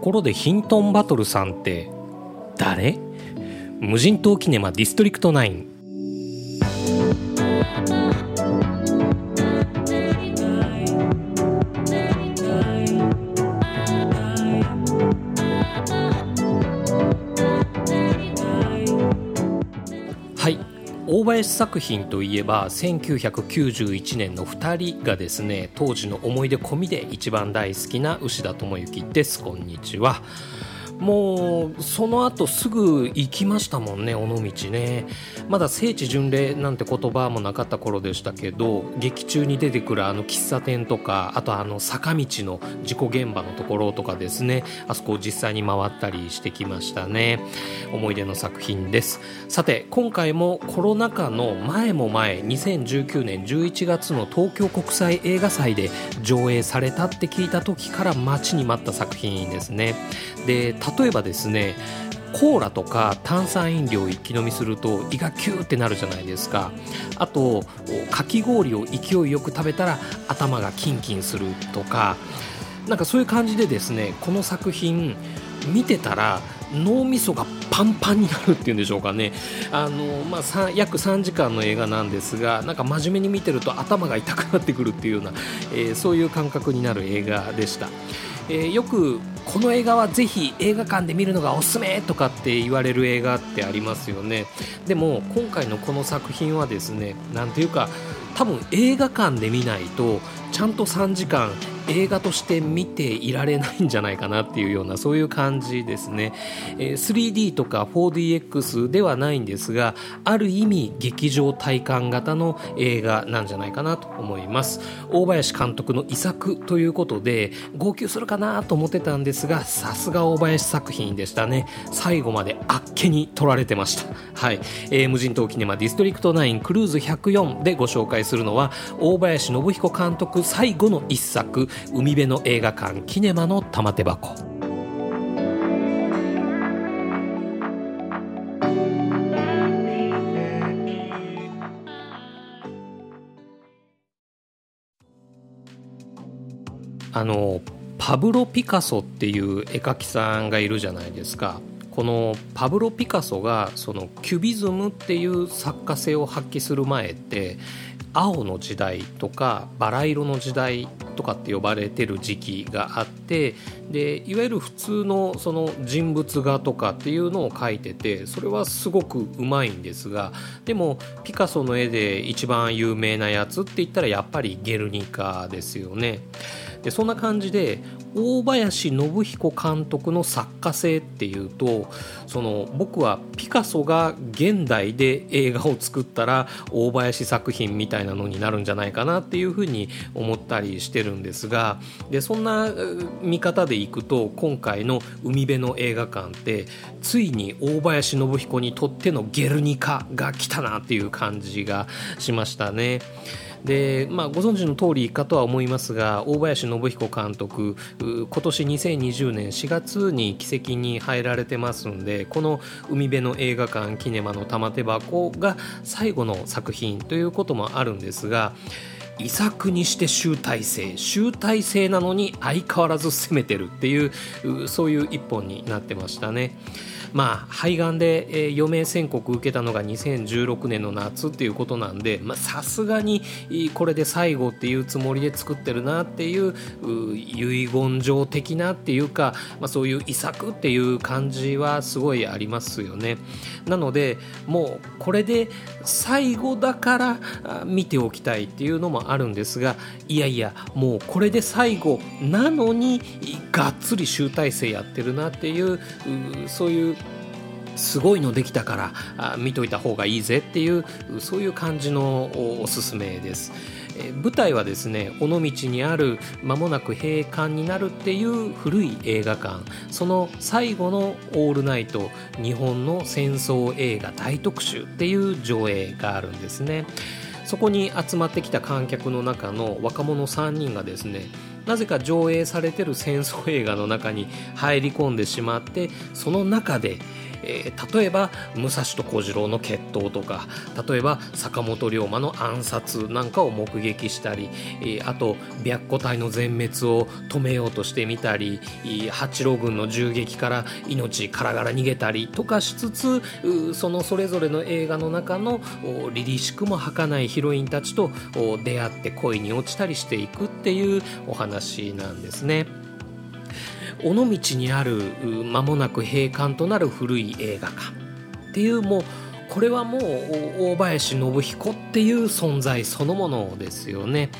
ころでヒントンバトルさんって誰？無人島キネマディストリクト9大林作品といえば1991年の2人がですね当時の思い出込みで一番大好きな牛田智之です。こんにちは。もうその後すぐ行きましたもんね尾道ね。まだ聖地巡礼なんて言葉もなかった頃でしたけど劇中に出てくるあの喫茶店とかあとあの坂道の事故現場のところとかですね。あそこを実際に回ったりしてきましたね。思い出の作品です。さて今回もコロナ禍の前も前2019年11月の東京国際映画祭で上映されたって聞いた時から待ちに待った作品ですね。で例えばですねコーラとか炭酸飲料を一気飲みすると胃がキューってなるじゃないですかあとかき氷を勢いよく食べたら頭がキンキンするとかなんかそういう感じでですねこの作品見てたら脳みそがパンパンになるっていうんでしょうかねあの、まあ、約3時間の映画なんですがなんか真面目に見てると頭が痛くなってくるっていうような、えー、そういう感覚になる映画でした。えー、よくこの映画はぜひ映画館で見るのがおすすめとかって言われる映画ってありますよね。でも今回のこの作品はですね何ていうか多分映画館で見ないとちゃんと3時間映画として見ていられないんじゃないかなっていうようなそういう感じですね、えー、3D とか 4DX ではないんですがある意味劇場体感型の映画なんじゃないかなと思います。大林監督の遺作ということで号泣するかなと思ってたんですがさすが大林作品でしたね。最後まであっけに取られてました。はい、えー、無人島キネマディストリクト9クルーズ104でご紹介するのは大林信彦監督最後の一作。海辺の映画館キネマの玉手箱。あのパブロ・ピカソっていう絵描きさんがいるじゃないですか。このパブロ・ピカソがそのキュビズムっていう作家性を発揮する前って青の時代とかバラ色の時代とかって呼ばれてる時期があってでいわゆる普通のその人物画とかっていうのを描いててそれはすごくうまいんですがでもピカソの絵で一番有名なやつって言ったらやっぱりゲルニカですよね。でそんな感じで大林信彦監督の作家性っていうとその僕はピカソが現代で映画を作ったら大林作品みたいなのになるんじゃないかなっていうふうに思ったりしてるんですがでそんな見方でいくと今回の「海辺の映画館」ってついに大林信彦にとっての「ゲルニカ」が来たなっていう感じがしましたね。で、まあ、ご存知の通りかとは思いますが大林信彦監督今年2020年4月に奇跡に入られてますんでこの海辺の映画館キネマの玉手箱が最後の作品ということもあるんですが遺作にして集大成集大成なのに相変わらず攻めてるっていうそういう一本になってましたね。まあ、肺がんで、え、余命宣告受けたのが2016年の夏っていうことなんでさすがにこれで最後っていうつもりで作ってるなっていう遺言状的なっていうか、まあ、そういう遺作っていう感じはすごいありますよね。なのでもうこれで最後だから見ておきたいっていうのもあるんですがいやいやもうこれで最後なのにがっつり集大成やってるなっていうそういうすごいのできたからあ見といた方がいいぜっていうそういう感じのおすすめです。舞台はですね尾道にある間もなく閉館になるっていう古い映画館。その最後の「オールナイト日本の戦争映画大特集」っていう上映があるんですね。そこに集まってきた観客の中の若者3人がですねなぜか上映されてる戦争映画の中に入り込んでしまってその中でえー、例えば武蔵と小次郎の決闘とか例えば坂本龍馬の暗殺なんかを目撃したり、えー、あと白虎隊の全滅を止めようとしてみたり八郎軍の銃撃から命からがら逃げたりとかしつつそのそれぞれの映画の中の凛々しくも儚いヒロインたちと出会って恋に落ちたりしていくっていうお話なんですね。尾道にある間もなく閉館となる古い映画館っていうもうこれはもう大林信彦っていう存在そのものですよね。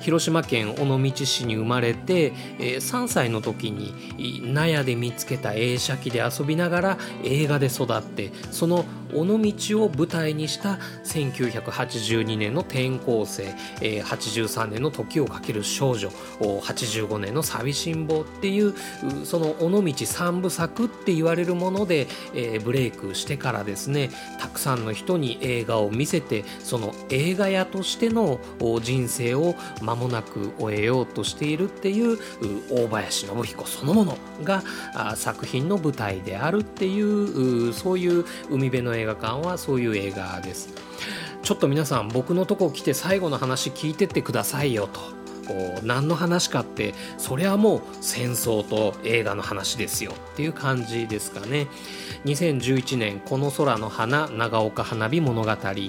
広島県尾道市に生まれて、えー、3歳の時に納屋で見つけた映写機で遊びながら映画で育ってその尾道を舞台にした1982年の転校生、えー、83年の時をかける少女85年の寂しん坊っていうその尾道三部作って言われるもので、ブレイクしてからですねたくさんの人に映画を見せてその映画屋としての人生を間もなく終えようとしているっていう大林信彦そのものが作品の舞台であるっていうそういう海辺の映画館はそういう映画です。ちょっと皆さん僕のとこ来て最後の話聞いてってくださいよと。何の話かってそれはもう戦争と映画の話ですよっていう感じですかね。2011年「この空の花長岡花火物語」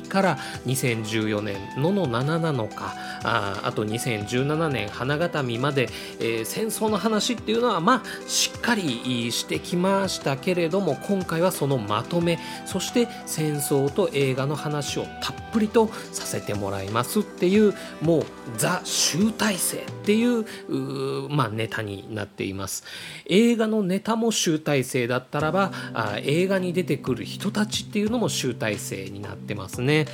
から2014年「のの7なのか」ああと2017年「花形見」まで、えー、戦争の話っていうのはまあしっかりしてきましたけれども今回はそのまとめそして戦争と映画の話をたっぷりとさせてもらいますっていうもうザ集大成っていうまあ、ネタになっています。映画のネタも集大成だったらばあ映画に出てくる人たちっていうのも集大成になってますね。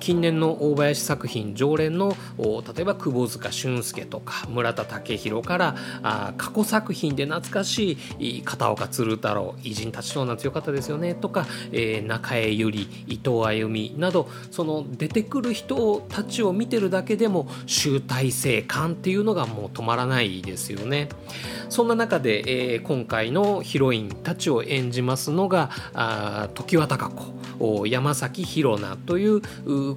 近年の大林作品常連の例えば窪塚俊介とか村田武宏からあ過去作品で懐かしい片岡鶴太郎偉人たちの強かったですよねとか、えー、中江百合伊藤歩美などその出てくる人たちを見てるだけでも集大成感っていうのがもう止まらないですよね。そんな中で、えー、今回のヒロインたちを演じますのがあ常盤貴子山崎宏奈という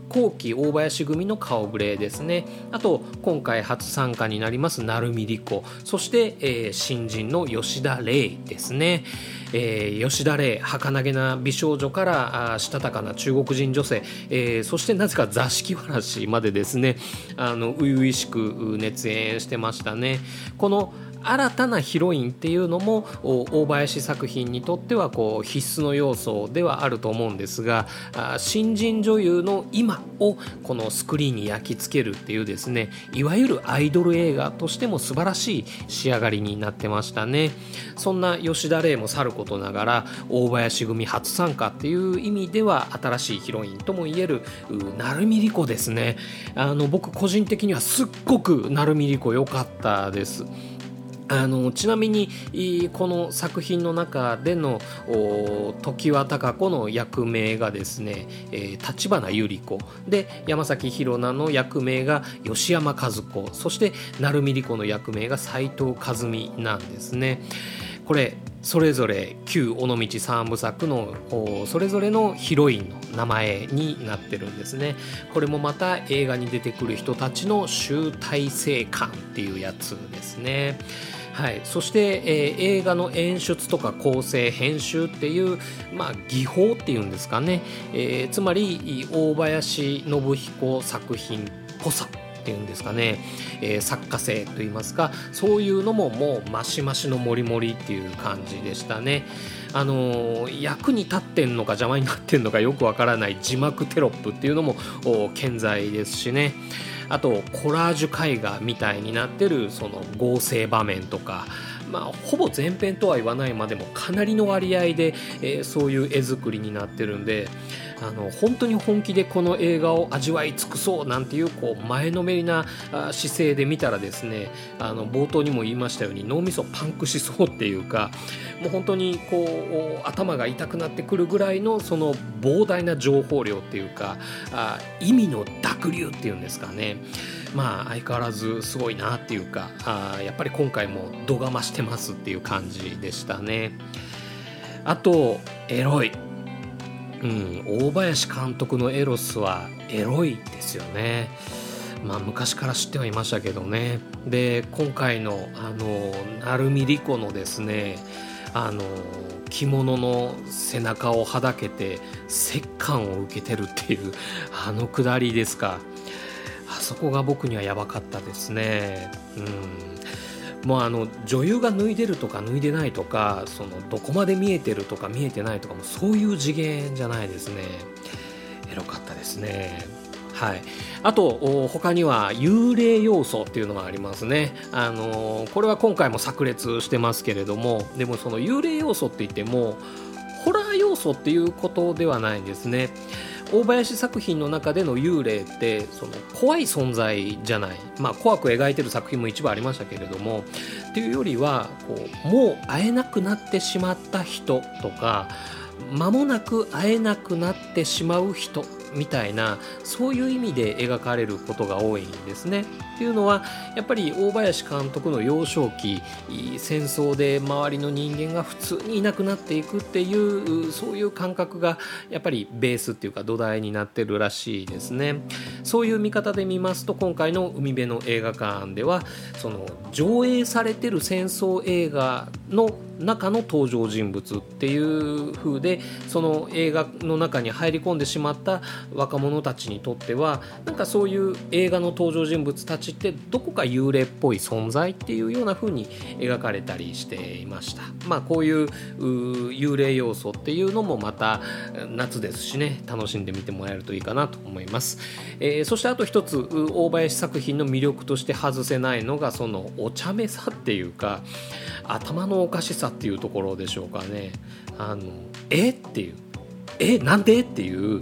後期大林組の顔ぶれですね。あと今回初参加になります成海莉子。そして、えー、新人の吉田玲ですね。えー、吉田玲儚げな美少女からあしたたかな中国人女性、えー、そしてなぜか座敷わらしまでですねあの初々しく熱演してましたね。この新たなヒロインっていうのも大林作品にとってはこう必須の要素ではあると思うんですが新人女優の今をこのスクリーンに焼き付けるっていうですねいわゆるアイドル映画としても素晴らしい仕上がりになってましたね。そんな吉田玲もさることながら大林組初参加っていう意味では新しいヒロインともいえる成海莉子ですね。あの僕個人的にはすっごく成海莉子良かったです。あのちなみにこの作品の中での常盤貴子の役名がですねえ立花百合子。で山崎宏奈の役名が吉山和子。そして成海莉子の役名が斎藤和美なんですね。これそれぞれ旧尾道三部作のそれぞれのヒロインの名前になってるんですね。これもまた映画に出てくる人たちの集大成感っていうやつですね。はい、そして、えー、映画の演出とか構成編集っていう、まあ、技法っていうんですかね、えー、つまり大林信彦作品っぽさっていうんですかね、えー、作家性といいますかそういうのももうマシマシのモリモリっていう感じでしたね。あの、役に立ってんのか邪魔になってんのかよくわからない字幕テロップっていうのも健在ですしね。あとコラージュ絵画みたいになってるその合成場面とかまあ、ほぼ全編とは言わないまでもかなりの割合で、えー、そういう絵作りになってるんであの本当に本気でこの映画を味わい尽くそうなんていうこう前のめりな姿勢で見たらですねあの冒頭にも言いましたように脳みそパンクしそうっていうかもう本当にこう頭が痛くなってくるぐらいのその膨大な情報量っていうかあ意味の濁流っていうんですかね。まあ相変わらずすごいなっていうかあやっぱり今回も度が増してますっていう感じでしたね。あとエロいうん、大林監督のエロスはエロいですよね。まあ、昔から知ってはいましたけどねで今回のあの成海莉子のですねあの着物の背中をはだけて折感を受けてるっていうあのくだりですかあそこが僕にはやばかったですね。うん。もうあの女優が脱いでるとか脱いでないとかそのどこまで見えてるとか見えてないとかもそういう次元じゃないですね。エロかったですね。はい、あと他には幽霊要素っていうのがありますね、あのこれは今回も炸裂してますけれどもでもその幽霊要素って言ってもホラー要素っていうことではないんですね。大林作品の中での幽霊ってその怖い存在じゃない、まあ、怖く描いてる作品も一部ありましたけれどもっていうよりはこうもう会えなくなってしまった人とか間もなく会えなくなってしまう人みたいなそういう意味で描かれることが多いんですね。っていうのはやっぱり大林監督の幼少期戦争で周りの人間が普通にいなくなっていくっていうそういう感覚がやっぱりベースっていうか土台になってるらしいですね。そういう見方で見ますと今回の海辺の映画館ではその上映されてる戦争映画の中の登場人物っていう風でその映画の中に入り込んでしまった若者たちにとってはなんかそういう映画の登場人物たちってどこか幽霊っぽい存在っていうような風に描かれたりしていました。まあこういう幽霊要素っていうのもまた夏ですしね楽しんでみてもらえるといいかなと思います、えー、そしてあと一つ大林作品の魅力として外せないのがそのお茶目さっていうか頭のおかしさっていうところでしょうかね。あのえ？っていう。え？なんで？っていう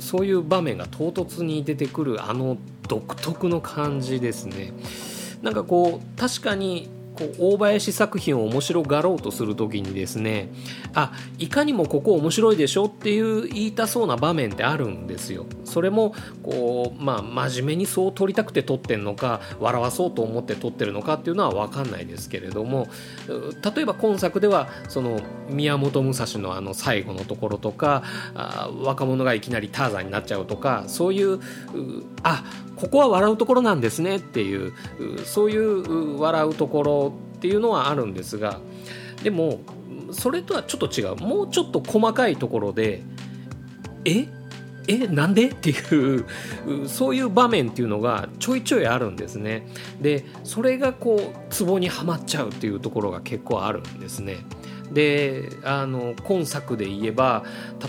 そういう場面が唐突に出てくるあの独特の感じですね。なんかこう確かにこう大林作品を面白がろうとする時にですねあいかにもここ面白いでしょっていう言いたそうな場面ってあるんですよ。それもこうまあ真面目にそう撮りたくて撮ってんのか笑わそうと思って撮ってるのかっていうのは分かんないですけれども例えば今作ではその宮本武蔵のあの最後のところとかあ若者がいきなりターザンになっちゃうとかそういうあここは笑うところなんですねっていうそういう笑うところっていうのはあるんですがでもそれとはちょっと違う。もうちょっと細かいところでえ？え？なんで？っていうそういう場面っていうのがちょいちょいあるんですね。でそれがこうツボにはまっちゃうっていうところが結構あるんですね。であの今作で言えば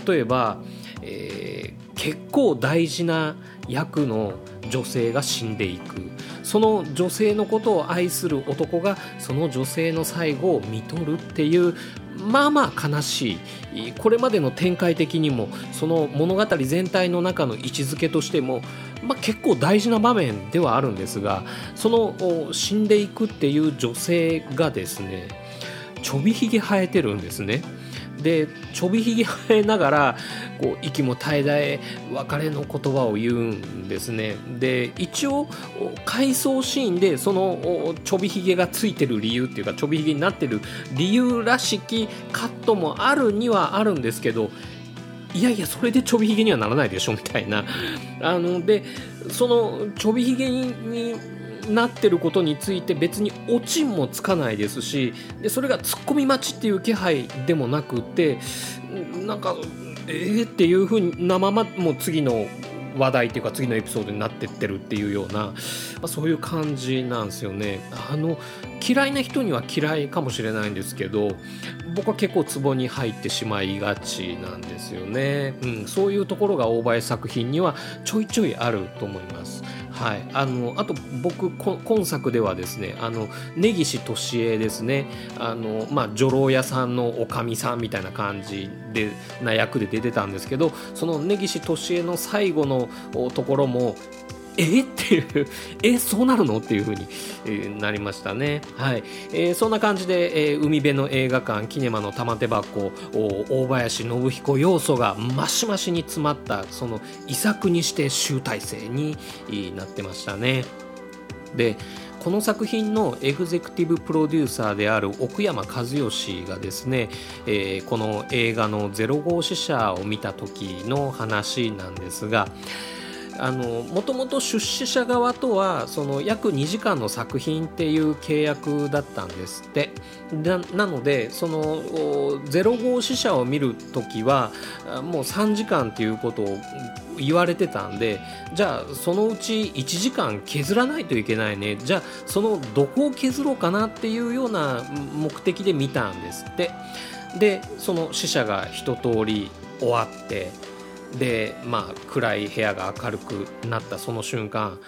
例えば、えー、結構大事な役の女性が死んでいくその女性のことを愛する男がその女性の最後を見とるっていうまあまあ悲しいこれまでの展開的にもその物語全体の中の位置づけとしても、まあ、結構大事な場面ではあるんですがその死んでいくっていう女性がですねちょびひげ生えてるんですね。でちょびひげ生えながらこう息も絶え絶え別れの言葉を言うんですね。で一応回想シーンでそのちょびひげがついてる理由っていうかちょびひげになってる理由らしきカットもあるにはあるんですけどいやいやそれでちょびひげにはならないでしょみたいな。あのでそのちょびひげになってることについて別にオチもつかないですしでそれがツッコミ待ちっていう気配でもなくてなんかえーっていうふうなままもう次の話題っていうか次のエピソードになってってるっていうような、まあ、そういう感じなんですよね。あの嫌いな人には嫌いかもしれないんですけど僕は結構ツボに入ってしまいがちなんですよね、うん、そういうところが大林作品にはちょいちょいあると思います。はい、あのあと僕今作ではですねあの根岸俊恵ですね。あの、まあ、女郎屋さんのおかみさんみたいな感じでな役で出てたんですけどその根岸俊恵の最後のところもえ？っていう。え？そうなるの？っていう風に、なりましたね。はい、えー、そんな感じで、えー、海辺の映画館キネマの玉手箱大林信彦要素がマシマシに詰まったその遺作にして集大成になってましたね。でこの作品のエグゼクティブプロデューサーである奥山和義がですね、えー、この映画の「ゼロ号死者」を見た時の話なんですがもともと出資者側とはその約2時間の作品っていう契約だったんですって。なのでその05死者を見る時はもう3時間っていうことを言われてたんでじゃあそのうち1時間削らないといけないね。じゃあそのどこを削ろうかなっていうような目的で見たんですって。でその死者が一通り終わってでまあ暗い部屋が明るくなったその瞬間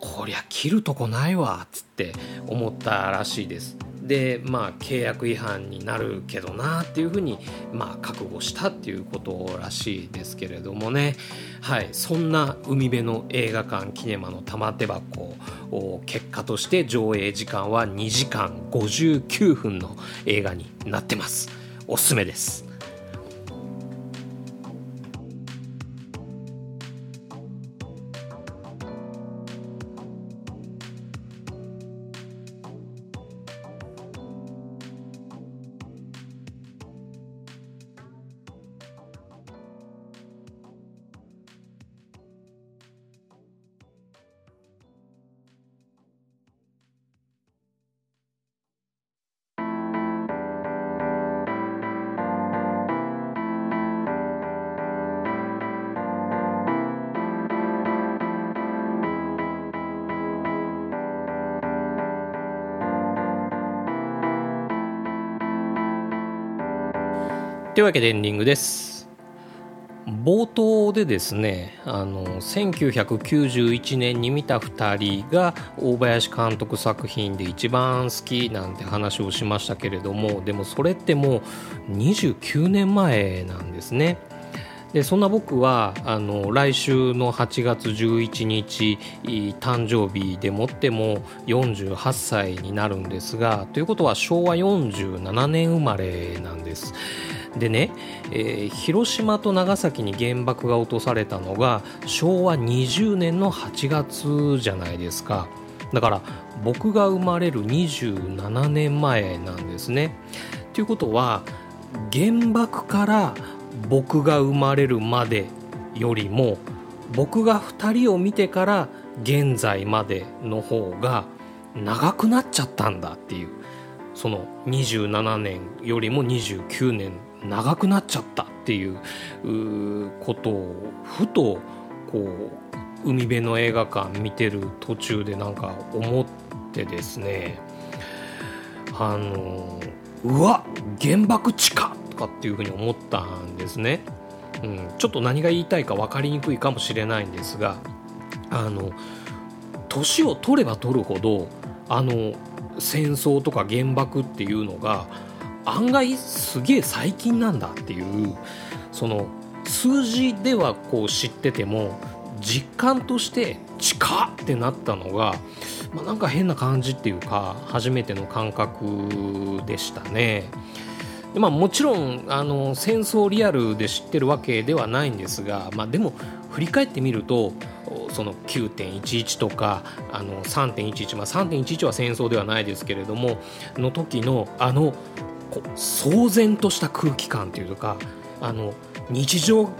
こりゃ切るとこないわっつって思ったらしいです。でまあ契約違反になるけどなっていうふうにまあ覚悟したっていうことらしいですけれどもね。はいそんな海辺の映画館キネマの玉手箱を結果として上映時間は2時間59分の映画になってます。おすすめです。というわけでエンディングです冒頭でですねあの1991年に見た2人が大林監督作品で一番好きなんて話をしましたけれどもでもそれってもう29年前なんですね。でそんな僕はあの来週の8月11日誕生日でもっても48歳になるんですがということは昭和47年生まれなんです。でね、えー、広島と長崎に原爆が落とされたのが昭和20年の8月じゃないですかだから僕が生まれる27年前なんですね。ということは原爆から僕が生まれるまでよりも僕が2人を見てから現在までの方が長くなっちゃったんだっていうその27年よりも29年長くなっちゃったっていうことをふとこう海辺の映画館見てる途中でなんか思ってですね。あのうわ原爆地下とかっていうふうに思ったんですね、うん、ちょっと何が言いたいか分かりにくいかもしれないんですがあの年を取れば取るほどあの戦争とか原爆っていうのが案外すげえ最近なんだっていうその数字ではこう知ってても実感として近ってなったのが、まあ、なんか変な感じっていうか初めての感覚でしたね。まあ、もちろんあの戦争リアルで知ってるわけではないんですが、まあ、でも振り返ってみるとその9.11とかあの3.11、まあ、3.11は戦争ではないですけれどもの時のあのこう騒然とした空気感というかあの日常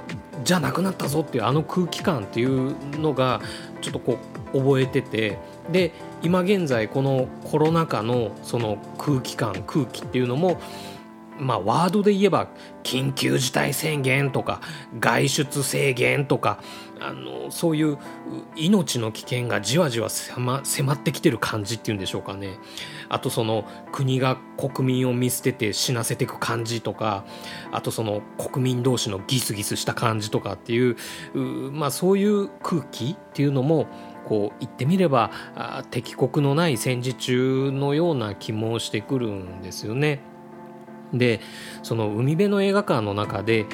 じゃなくなったぞっていうあの空気感っていうのがちょっとこう覚えててで今現在このコロナ禍のその空気感空気っていうのもまあ、ワードで言えば緊急事態宣言とか外出制限とかあのそういう命の危険がじわじわ迫ってきてる感じっていうんでしょうかねあとその国が国民を見捨てて死なせていく感じとかあとその国民同士のギスギスした感じとかっていうまあ、そういう空気っていうのもこう言ってみれば敵国のない戦時中のような気もしてくるんですよね。でその海辺の映画館の中で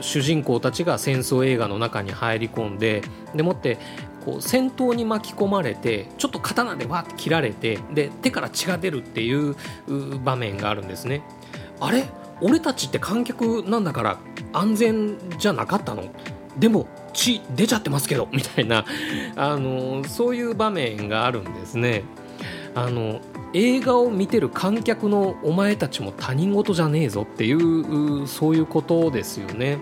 主人公たちが戦争映画の中に入り込んででもってこう戦闘に巻き込まれてちょっと刀でわって切られてで手から血が出るっていう場面があるんですね。あれ？俺たちって観客なんだから安全じゃなかったの？でも血出ちゃってますけどみたいなあのそういう場面があるんですね。あの映画を見てる観客のお前たちも他人事じゃねえぞっていうそういうことですよね。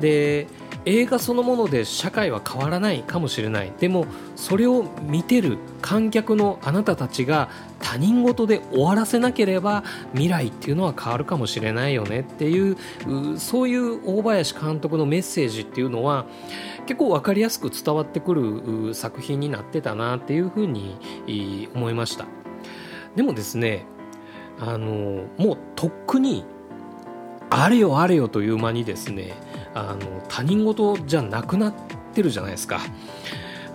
で映画そのもので社会は変わらないかもしれないでもそれを見てる観客のあなたたちが他人事で終わらせなければ未来っていうのは変わるかもしれないよねっていうそういう大林監督のメッセージっていうのは結構分かりやすく伝わってくる作品になってたなっていうふうに思いましたでもですねあのもうとっくにあれよあれよという間にですねあの他人事じゃなくなってるじゃないですか。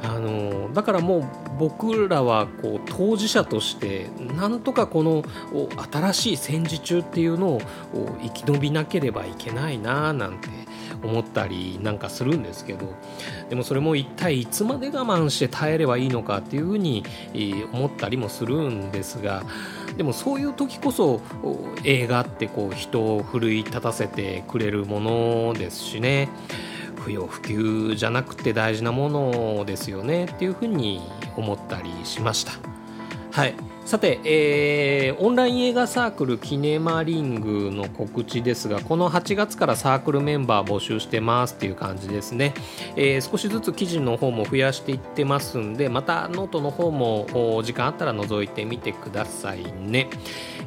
あのだからもう僕らはこう当事者としてなんとかこの新しい戦時中っていうのを生き延びなければいけないななんて思ったりなんかするんですけどでもそれも一体いつまで我慢して耐えればいいのかっていうふうに思ったりもするんですがでもそういう時こそ映画ってこう人を奮い立たせてくれるものですしね。不要不急じゃなくて大事なものですよねっていうふうに思ったりしました。はいさて、えー、オンライン映画サークルキネマリングの告知ですがこの8月からサークルメンバー募集してますっていう感じですね、えー、少しずつ記事の方も増やしていってますんでまたノートの方も時間あったら覗いてみてくださいね、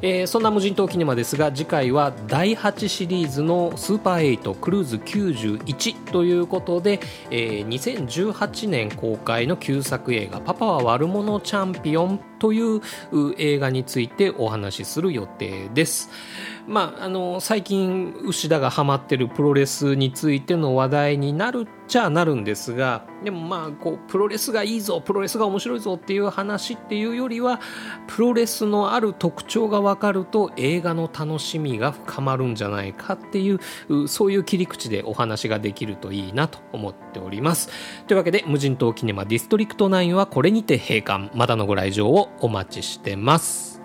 えー、そんな無人島キネマですが次回は第8シリーズのスーパー8クルーズ91ということで、えー、2018年公開の旧作映画「パパは悪者チャンピオン」という映画についてお話しする予定です。まあ、あの最近牛田がハマってるプロレスについての話題になるっちゃなるんですがでもまあこうプロレスがいいぞプロレスが面白いぞっていう話っていうよりはプロレスのある特徴が分かると映画の楽しみが深まるんじゃないかっていうそういう切り口でお話ができるといいなと思っております。というわけで無人島キネマディストリクト9はこれにて閉館。またのご来場をお待ちしてます。